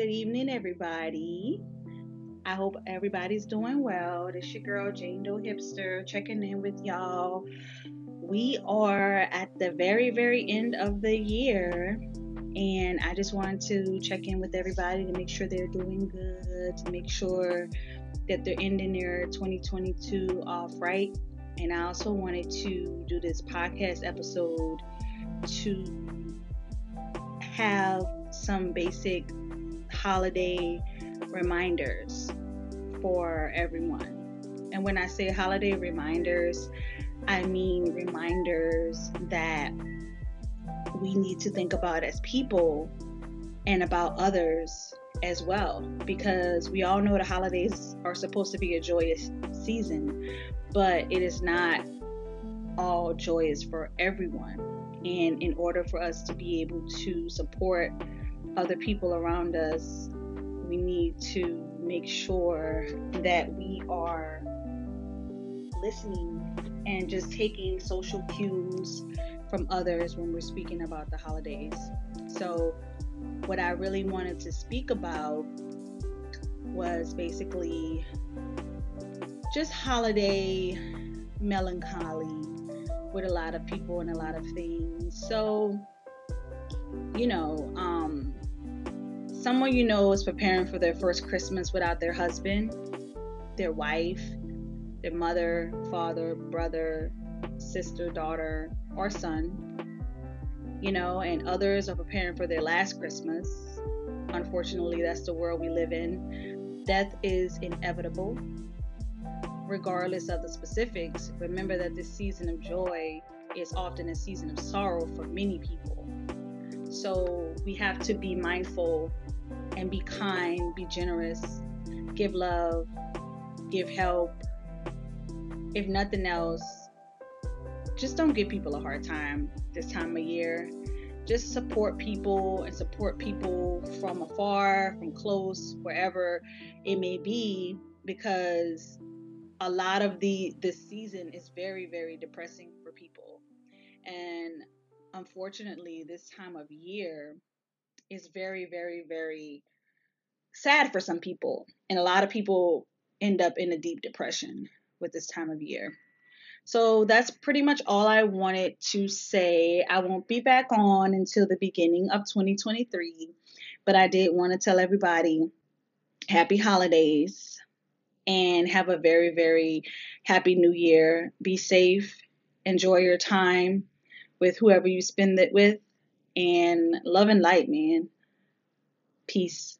Good evening, everybody. I hope everybody's doing well. This your girl Jane Doe Hipster checking in with y'all. We are at the very, very end of the year, and I just wanted to check in with everybody to make sure they're doing good, to make sure that they're ending their 2022 off right. And I also wanted to do this podcast episode to have some basic holiday reminders for everyone. And when I say holiday reminders, I mean reminders that we need to think about as people and about others as well. Because we all know the holidays are supposed to be a joyous season, but it is not all joyous for everyone. And in order for us to be able to support other people around us, we need to make sure that we are listening and just taking social cues from others when we're speaking about the holidays. So, what I really wanted to speak about was basically just holiday melancholy with a lot of people and a lot of things. So, you know, um, someone you know is preparing for their first Christmas without their husband, their wife, their mother, father, brother, sister, daughter, or son, you know, and others are preparing for their last Christmas. Unfortunately, that's the world we live in. Death is inevitable, regardless of the specifics. Remember that this season of joy is often a season of sorrow for many people. So we have to be mindful and be kind, be generous, give love, give help. If nothing else, just don't give people a hard time this time of year. Just support people and support people from afar, from close, wherever it may be, because a lot of the this season is very, very depressing for people. And unfortunately, this time of year is very, very, very sad for some people. And a lot of people end up in a deep depression with this time of year. So that's pretty much all I wanted to say. I won't be back on until the beginning of 2023, but I did want to tell everybody happy holidays and have a very, very happy new year. Be safe, enjoy your time with whoever you spend it with, and love and light, man. Peace.